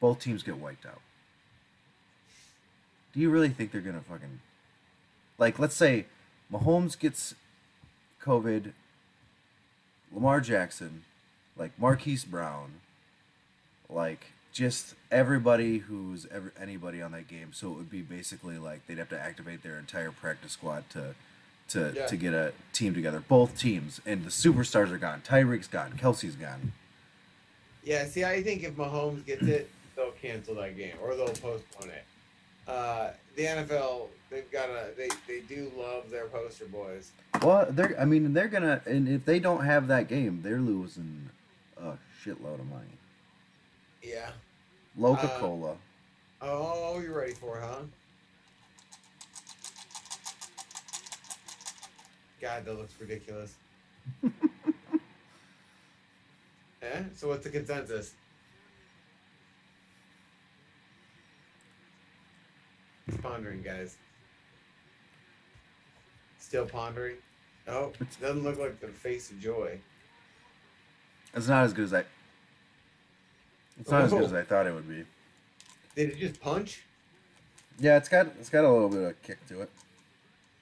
both teams get wiped out. Do you really think they're gonna fucking like? Let's say Mahomes gets COVID. Lamar Jackson, like Marquise Brown, like just everybody who's ever anybody on that game. So it would be basically like they'd have to activate their entire practice squad to to Yeah. to get a team together. Both teams and the superstars are gone. Tyreek's gone. Kelce's gone. Yeah. See, I think if Mahomes gets it, they'll cancel that game or they'll postpone it. Uh, the NFL, they've got a they they do love their poster boys. Well, they're. I mean, they're gonna. And if they don't have that game, they're losing a shitload of money. Yeah. Coca Uh, Cola. Oh, you're ready for it, huh? God, that looks ridiculous. eh? So what's the consensus? Pondering, guys. Still pondering. Oh, it doesn't look like the face of joy. it's not as good as I. It's not as good Oh. as I thought it would be. Did it just punch? Yeah, it's got it's got a little bit of kick to it.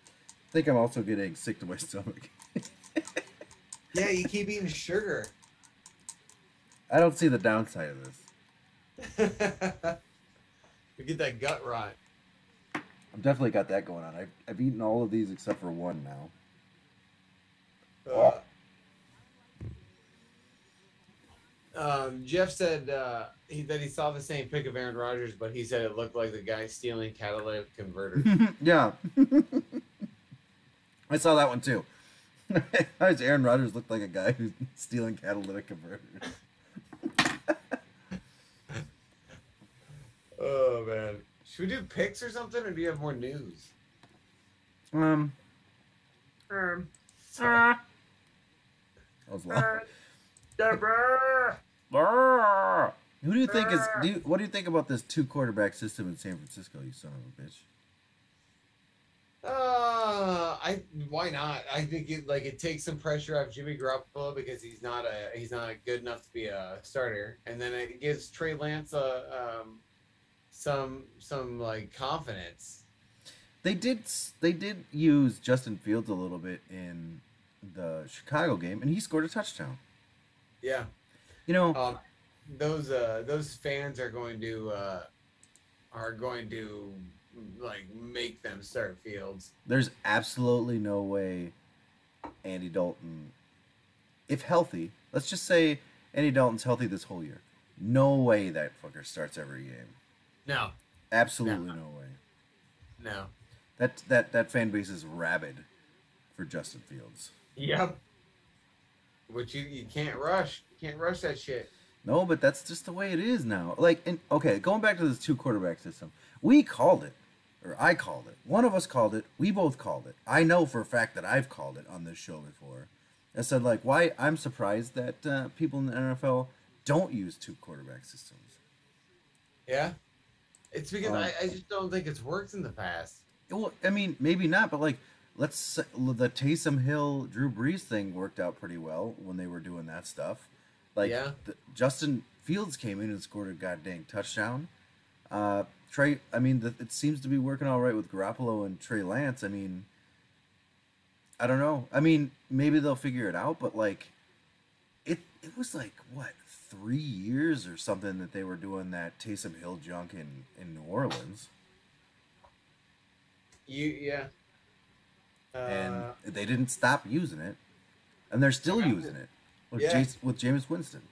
I think I'm also getting sick to my stomach. Yeah, you keep eating sugar. I don't see the downside of this. you get that gut rot. I've definitely got that going on. I've, I've eaten all of these except for one now. Uh, um, Jeff said uh, he, that he saw the same pic of Aaron Rodgers, but he said it looked like the guy stealing catalytic converters. yeah. I saw that one too. Aaron Rodgers looked like a guy who's stealing catalytic converters? oh man, should we do picks or something, or do you have more news? Um, Um, that was loud. Deborah. Who do you think is? Do you, what do you think about this two quarterback system in San Francisco? You son of a bitch. Uh, I why not? I think it like it takes some pressure off Jimmy Garoppolo because he's not a he's not good enough to be a starter, and then it gives Trey Lance a um some some like confidence. They did. They did use Justin Fields a little bit in the Chicago game, and he scored a touchdown. Yeah. You know, Um, those uh those fans are going to uh are going to like make them start Fields. there's absolutely no way Andy Dalton if healthy, let's just say Andy Dalton's healthy this whole year. No way that fucker starts every game. No, Absolutely No. no way. no. That that that fan base is rabid for Justin Fields. Yep. But you you can't rush. You can't rush that shit. No, but that's just the way it is now. Like, and okay, going back to this two quarterback system, we called it, or I called it. One of us called it. We both called it. I know for a fact that I've called it on this show before. I said like, why? I'm surprised that uh, people in the NFL don't use two quarterback systems. Yeah. It's because Um, I, I just don't think it's worked in the past. Well, I mean, maybe not, but like, let's say the Taysom Hill Drew Brees thing worked out pretty well when they were doing that stuff. Like, Yeah. the, Justin Fields came in and scored a goddamn touchdown. Uh, Trey, I mean, the, it seems to be working all right with Garoppolo and Trey Lance. I mean, I don't know. I mean, maybe they'll figure it out, but like, it it was like what three years or something that they were doing that Taysom Hill junk in in New Orleans. You yeah. Uh, and they didn't stop using it, and they're still using it with Yeah. Jace, with Jameis Winston.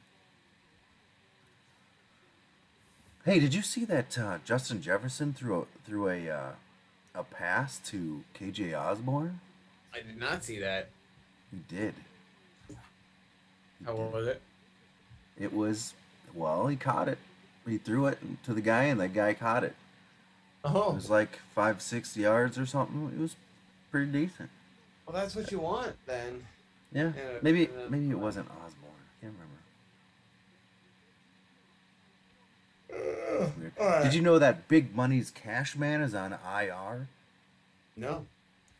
Hey, did you see that uh, Justin Jefferson threw a threw a uh, a pass to KJ Osborn? I did not see that. He did. He How did. was it? It was well, he caught it. He threw it to the guy, and that guy caught it. It Oh, was like five, six yards or something. It was pretty decent. well, that's what you want then. Yeah, Yeah, maybe yeah. maybe it wasn't Osborn. I can't remember. Alright. Did you know that Big Money's Cash Man is on IR? No.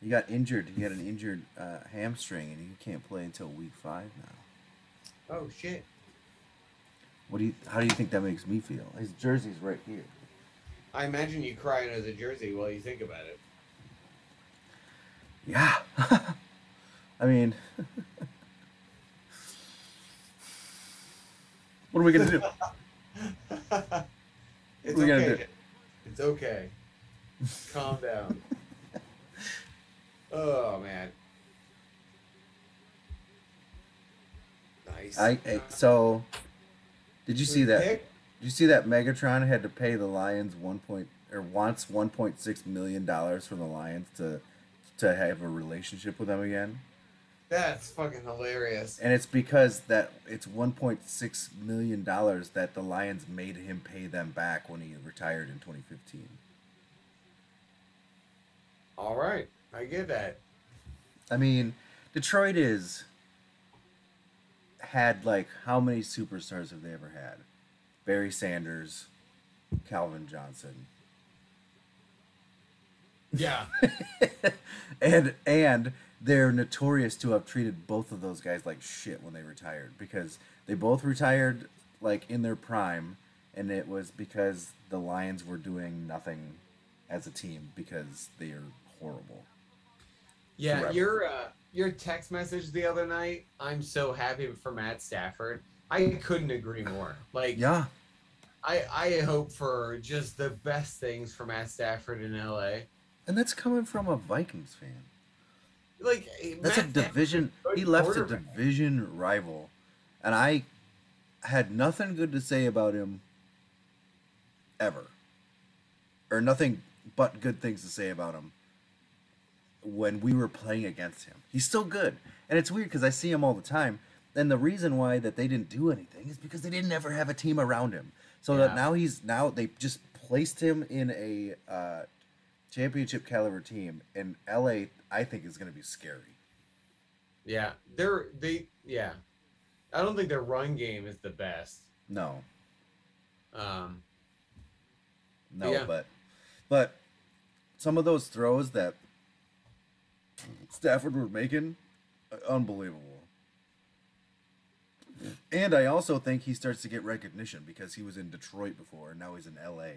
He got injured. He had an injured uh, hamstring, and he can't play until week five now. Oh shit. What do you? How do you think that makes me feel? His jersey's right here. I imagine you crying as a jersey while you think about it. Yeah. I mean, what are we gonna do? It's gonna okay. do- It's okay. Calm down. Oh man. Nice. I, I so. Did you see that? Did you see that Megatron had to pay the Lions one point or wants one point six million dollars from the Lions to to have a relationship with them again? That's fucking hilarious. And it's because that it's one point six million dollars that the Lions made him pay them back when he retired in twenty fifteen. All right, I get that. I mean, Detroit is had like how many superstars have they ever had? Barry Sanders, Calvin Johnson, Yeah. and and they're notorious to have treated both of those guys like shit when they retired because they both retired like in their prime and it was because the Lions were doing nothing as a team because they are horrible. Yeah, Forever. your uh, your text message the other night. I'm so happy for Matt Stafford. I couldn't agree more. Like, Yeah. I I hope for just the best things for Matt Stafford in LA. And that's coming from a Vikings fan. Like eh, That's Matt a division. He left a division rival, and I had nothing good to say about him ever, or nothing but good things to say about him when we were playing against him. He's still good, and it's weird because I see him all the time. And the reason why that they didn't do anything is because they didn't ever have a team around him. So Yeah. that now he's now they just placed him in a uh, championship caliber team, and LA I think is going to be scary. Yeah, they're they yeah. I don't think their run game is the best. No, Um, no, Yeah. but but some of those throws that Stafford was making, uh, unbelievable. And I also think he starts to get recognition because he was in Detroit before, and now he's in LA.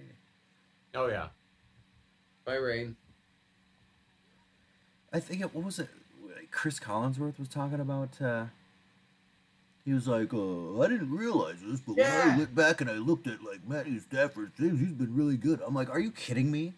oh yeah. By rain. I think it what was it? Cris Collinsworth was talking about. Uh, he was like, uh, "I didn't realize this, but when I went back and I looked at like Matthew Stafford's things, he's been really good." I'm like, "Are you kidding me?"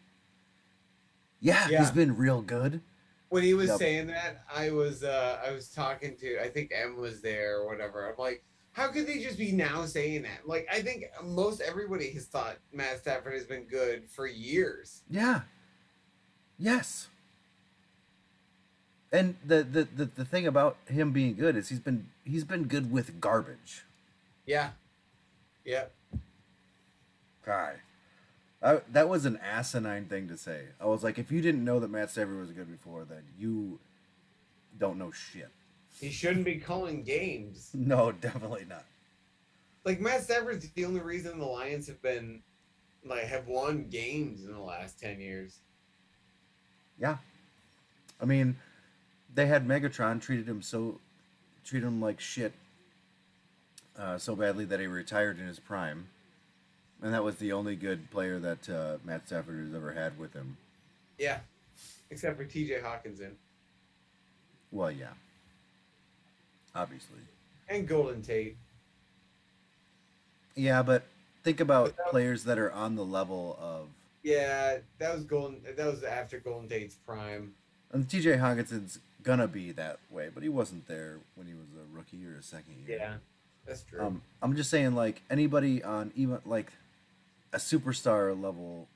Yeah, Yeah. he's been real good. When he was Yep. saying that, I was uh I was talking to I think M was there or whatever. I'm like, how could they just be now saying that? Like I think most everybody has thought Matt Stafford has been good for years. Yeah. Yes. And the, the, the, the thing about him being good is he's been he's been good with garbage. Yeah. Yeah. God. I, that was an asinine thing to say. I was like, if you didn't know that Matt Stafford was good before, then you don't know shit. He shouldn't be calling games. No, definitely not. Like Matt Stafford's the only reason the Lions have been like have won games in the last ten years. Yeah. I mean, they had Megatron treated him so treated him like shit uh, so badly that he retired in his prime. And that was the only good player that uh, Matt Stafford has ever had with him. Yeah. Except for TJ Hockenson Well, yeah. Obviously. and Golden Tate. Yeah, but think about players that are on the level of Yeah, that was Golden that was after Golden Tate's prime. and TJ Hockenson's gonna be that way, but he wasn't there when he was a rookie or a second year. Yeah. That's true. Um, I'm just saying, like anybody on even like a superstar level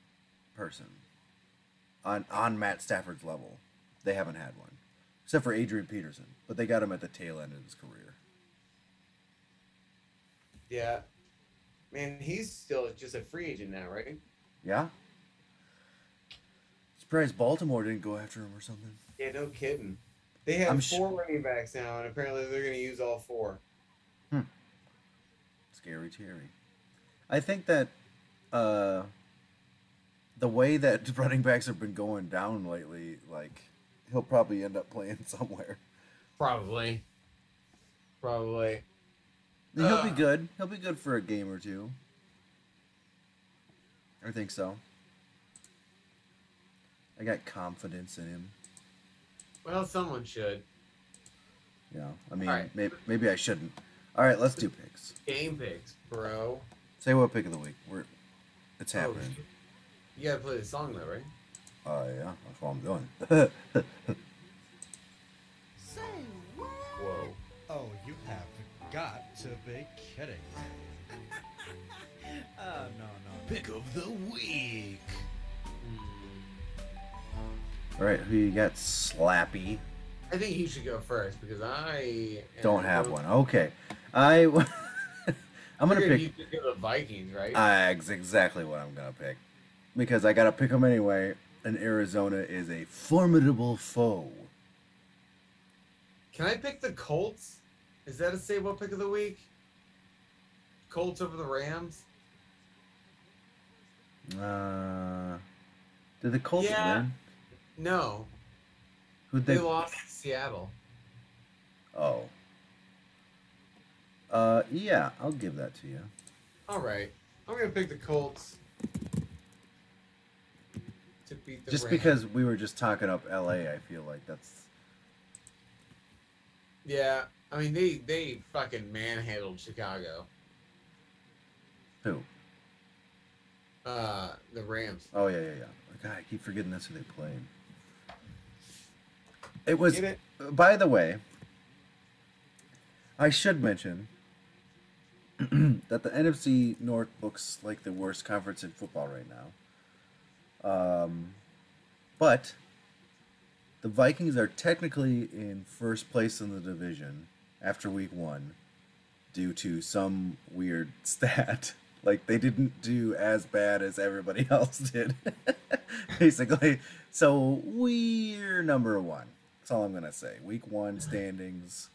person on on Matt Stafford's level, they haven't had one, except for Adrian Peterson. But they got him at the tail end of his career. yeah. Man, he's still just a free agent now, right? Yeah. Surprised Baltimore didn't go after him or something. Yeah, no kidding. They have I'm four su- running backs now, and apparently they're going to use all four. Hmm. Scary Terry. I think that uh, the way that running backs have been going down lately, like he'll probably end up playing somewhere. Probably. Probably. He'll be Uh. good. He'll be good for a game or two. I think so. I got confidence in him. Well, someone should. Yeah, I mean, Alright. maybe, maybe I shouldn't. All right, let's do picks. Game picks, bro. Say what pick of the week. We're, it's Oh, happening. shit. you gotta play the song though, right? Oh yeah, that's what I'm doing. Whoa. Oh, you have got to be kidding me. oh, no, no. Pick of the week. All right, who you got? Slappy. I think you should go first because I Don't have one. Okay, I. I'm gonna pick. You could go the Vikings, right? Uh, exactly what I'm gonna pick, because I gotta pick them anyway. And Arizona is a formidable foe. Can I pick the Colts? Is that a what pick of the week? Colts over the Rams? Uh, did the Colts Yeah. win? No, Who'd they, they? lost to Seattle. Oh. Uh, yeah, I'll give that to you. All right, I'm gonna pick the Colts to beat the Just Rams. because we were just talking up LA, I feel like that's Yeah, I mean they they fucking manhandled Chicago. who. Uh, the Rams. Oh yeah, yeah, yeah. God, I keep forgetting that's who they played. It was. It? By the way, I should mention that the NFC North looks like the worst conference in football right now. Um, but the Vikings are technically in first place in the division after week one due to some weird stat. Like they didn't do as bad as everybody else did, basically. So we're number one. That's all I'm gonna say. Week one standings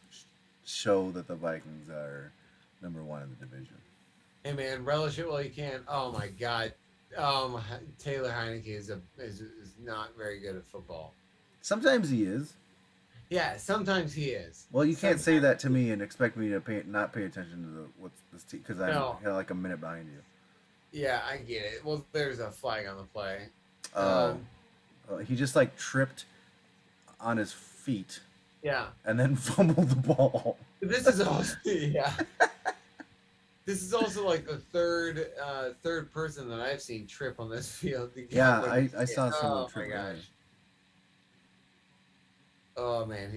show that the Vikings are number one in the division. Hey man, relish it while you can. Oh my god, um, Taylor Heinicke is a is, is not very good at football. Sometimes he is. Yeah, sometimes he is. Well, you can't say that to me and expect me to pay not pay attention to the what's this team because I'm No. like a minute behind you. Yeah, I get it. Well, there's a flag on the play. Oh, Um, Uh, he just like tripped on his feet Yeah, and then fumbled the ball. this is also yeah. This is also like the third uh, third person that I've seen trip on this field. Yeah, I- I saw someone oh trip my earlier. gosh. Oh man,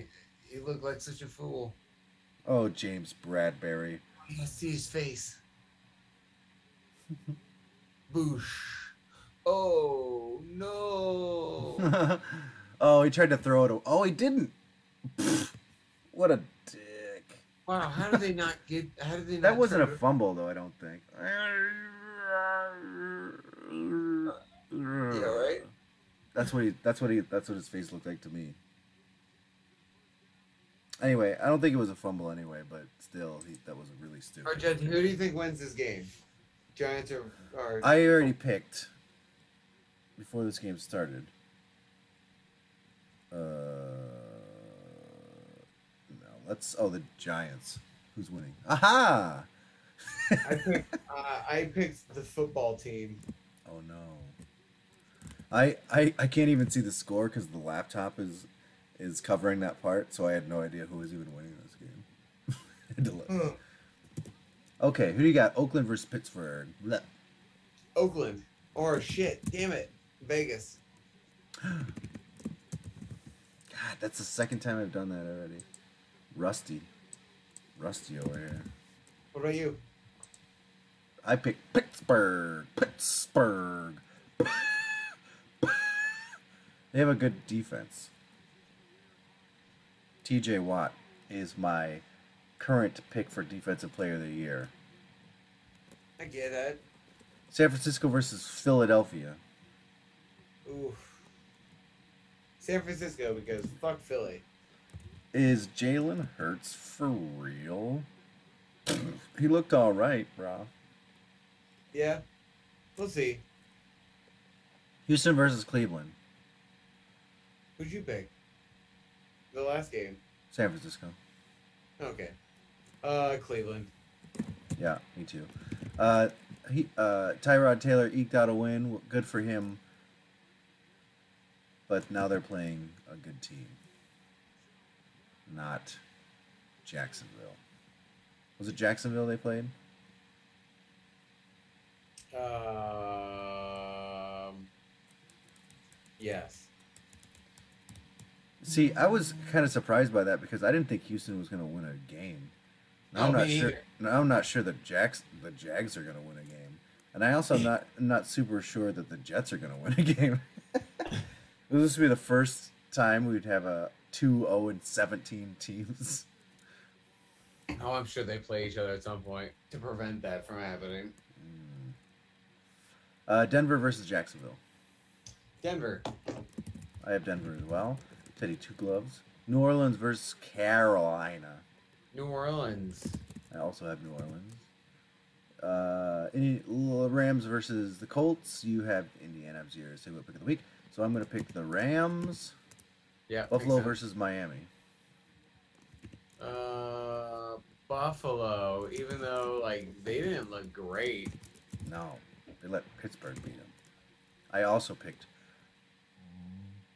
he, he looked like such a fool. Oh, James Bradberry. I see his face. Boosh. Oh no. oh, he tried to throw it. Oh, he didn't. Pfft, what a. wow, how did they not get? How did they? That wasn't a to- fumble, though. I don't think. Yeah, right. That's what he. That's what he. That's what his face looked like to me. Anyway, I don't think it was a fumble anyway, but still, he, that was really Or stupid. Judge, who do you think wins this game? Giants or? or I already picked before this game started. Uh, let's. Oh, the Giants. Who's winning? Aha! I picked. Uh, I picked the football team. Oh no. I I, I can't even see the score because the laptop is is covering that part, so I had no idea who was even winning this game. I had to look. Okay, who do you got? Oakland versus Pittsburgh. Blech. Oakland. Or shit, damn it, Vegas. God, that's the second time I've done that already. Rusty. Rusty over here. What about you? I picked Pittsburgh. Pittsburgh. they have a good defense. TJ Watt is my current pick for defensive player of the year. I get that. San Francisco versus Philadelphia. Oof. San Francisco because fuck Philly. Is Jalen Hurts for real? he looked all right, bro. Yeah. We'll see. Houston versus Cleveland. Who'd you pick? The last game. San Francisco. Okay. Uh, Cleveland. Yeah, me too. Uh, he, uh, Tyrod Taylor eked out a win. Good for him. But now they're playing a good team. Not Jacksonville. Was it Jacksonville they played? Um. Yes. See, I was kind of surprised by that because I didn't think Houston was going to win a game. Now I'm not sure. Now I'm not sure that Jacks the Jags are going to win a game, and I also am not not super sure that the Jets are going to win a game. this would be the first time we'd have a two zero and seventeen teams. Oh, I'm sure they play each other at some point to prevent that from happening. Uh, Denver versus Jacksonville. Denver. I have Denver as well. Teddy two gloves. New Orleans versus Carolina. New Orleans. I also have New Orleans. Uh, any Rams versus the Colts. You have Indiana. I'm your single pick of the week. So I'm going to pick the Rams. Yeah. Buffalo makes versus Miami. Uh, Buffalo. Even though like they didn't look great. No, they let Pittsburgh beat them. I also picked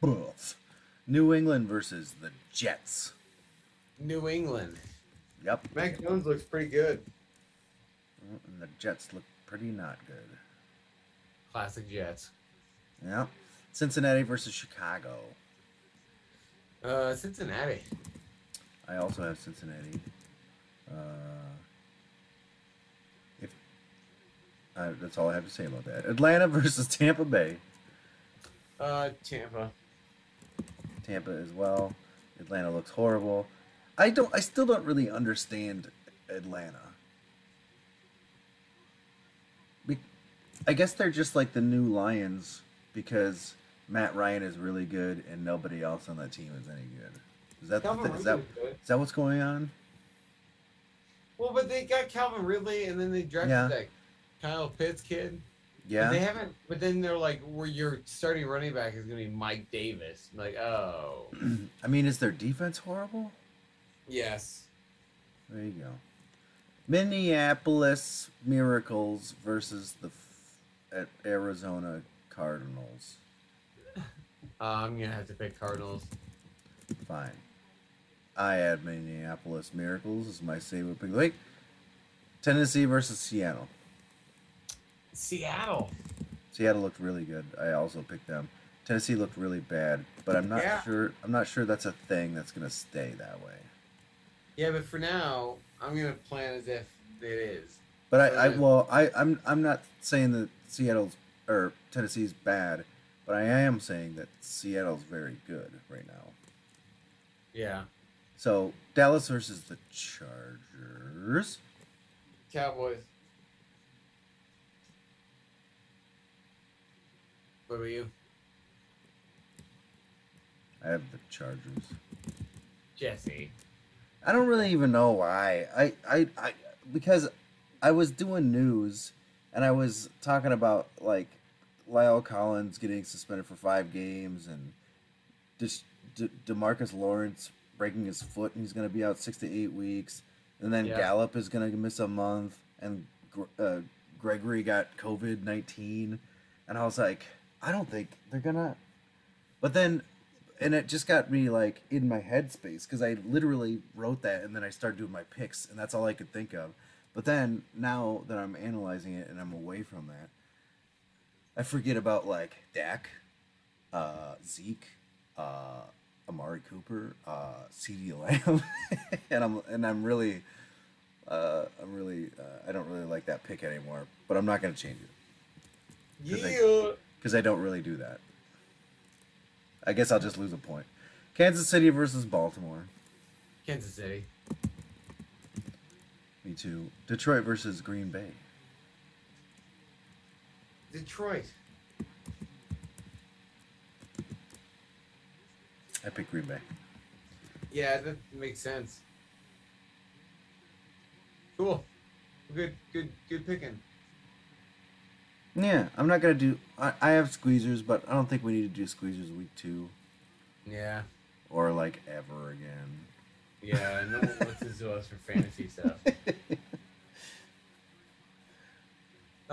Buff. New England versus the Jets. New England. Yep. Mac Jones looks pretty good. And the Jets look pretty not good. Classic Jets. Yep. Cincinnati versus Chicago. Uh, Cincinnati. I also have Cincinnati. Uh, if that's all I have to say about that. Atlanta versus Tampa Bay. Uh, Tampa. Tampa as well. Atlanta looks horrible. I don't. I still don't really understand Atlanta. I guess they're just like the new Lions because Matt Ryan is really good and nobody else on that team is any good. Is that the Calvin thi- is that good. is that what's going on? Well, but they got Calvin Ridley, and then they drafted Yeah. that Kyle Pitts kid. Yeah. But they haven't. But then they're like, "Where your starting running back is going to be Mike Davis." I'm like, oh, I mean, is their defense horrible? yes. There you go. Minneapolis Miracles versus the f- Arizona Cardinals. Uh, I'm gonna have to pick Cardinals. Fine. I had Minneapolis Miracles as my save pick of the week. Tennessee versus Seattle. Seattle. Seattle looked really good. I also picked them. Tennessee looked really bad, but I'm not Yeah. sure. I'm not sure that's a thing that's gonna stay that way. Yeah, but for now, I'm gonna plan as if it is. But I, I well, I, I'm I'm not saying that Seattle's or Tennessee's bad, but I am saying that Seattle's very good right now. Yeah. So Dallas versus the Chargers. Cowboys. What about you? I have the Chargers. Jesse. I don't really even know why. I, I, I because I was doing news and I was talking about like La'el Collins getting suspended for five games and just De- Demarcus Lawrence breaking his foot and he's going to be out six to eight weeks. And then Yeah. Gallup is going to miss a month and Gr- uh, Gregory got COVID nineteen, and I was like, I don't think they're gonna. But then and it just got me like in my headspace because I literally wrote that and then I started doing my picks and that's all I could think of. But then now that I'm analyzing it and I'm away from that, I forget about like Dak, uh, Zeke, uh, Amari Cooper, uh, CeeDee Lamb, and I'm and I'm really, uh, I'm really, uh, I don't really like that pick anymore. But I'm not gonna change it Cause Yeah. because I don't really do that. I guess I'll just lose a point. Kansas City versus Baltimore. Kansas City. Me too. Detroit versus Green Bay. Detroit. I pick Green Bay. Yeah, that makes sense. Cool. Good, good, good picking. Yeah, I'm not gonna do. I, I have squeezers, but I don't think we need to do squeezers week two Yeah. or like ever again. Yeah, no one listens to us for fantasy stuff.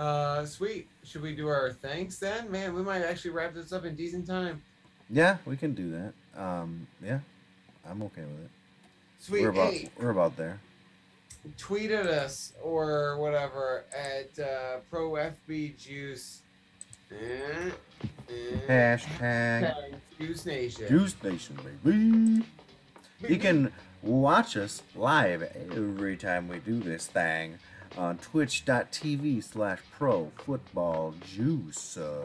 Uh, sweet. Should we do our thanks then? Man, we might actually wrap this up in decent time. Yeah, we can do that. Um, yeah, I'm okay with it. Sweet. We're about hey, we're about there. tweet at us or whatever at uh, Pro FB Juice. Eh, eh, hashtag Juice Nation. Juice Nation, baby. You can watch us live every time we do this thing on twitch.tv slash pro football juice. Uh,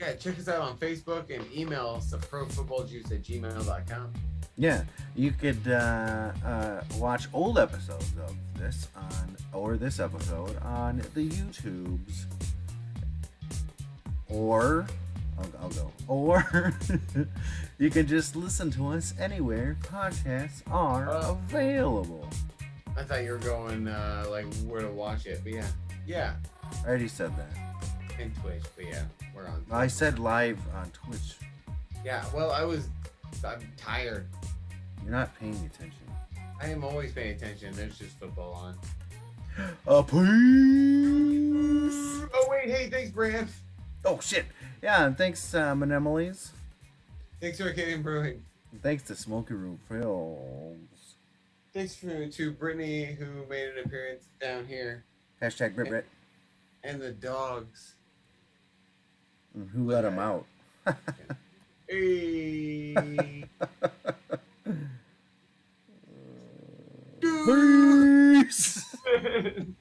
Yeah, check us out on Facebook and email us at profootballjuice at gmail.com. yeah, you could uh, uh, watch old episodes of this on, or this episode on the YouTubes. Or, I'll, I'll go, or you can just listen to us anywhere podcasts are Uh, available. I thought you were going uh, like where to watch it, but yeah, yeah, I already said that. and Twitch, but yeah, we're on. I said live on Twitch. Yeah, well, I was, I'm tired. You're not paying attention. I am always paying attention. There's just football on. Uh, please. Oh wait, hey, thanks, Brand. Oh shit. Yeah, and thanks, um, and Emily's. Thanks to Arcadian Brewing. Thanks to Smoky Room Films. Thanks for, to Brittany who made an appearance down here. Hashtag Brit Brit. And the dogs. And who let them out? hey. Peace.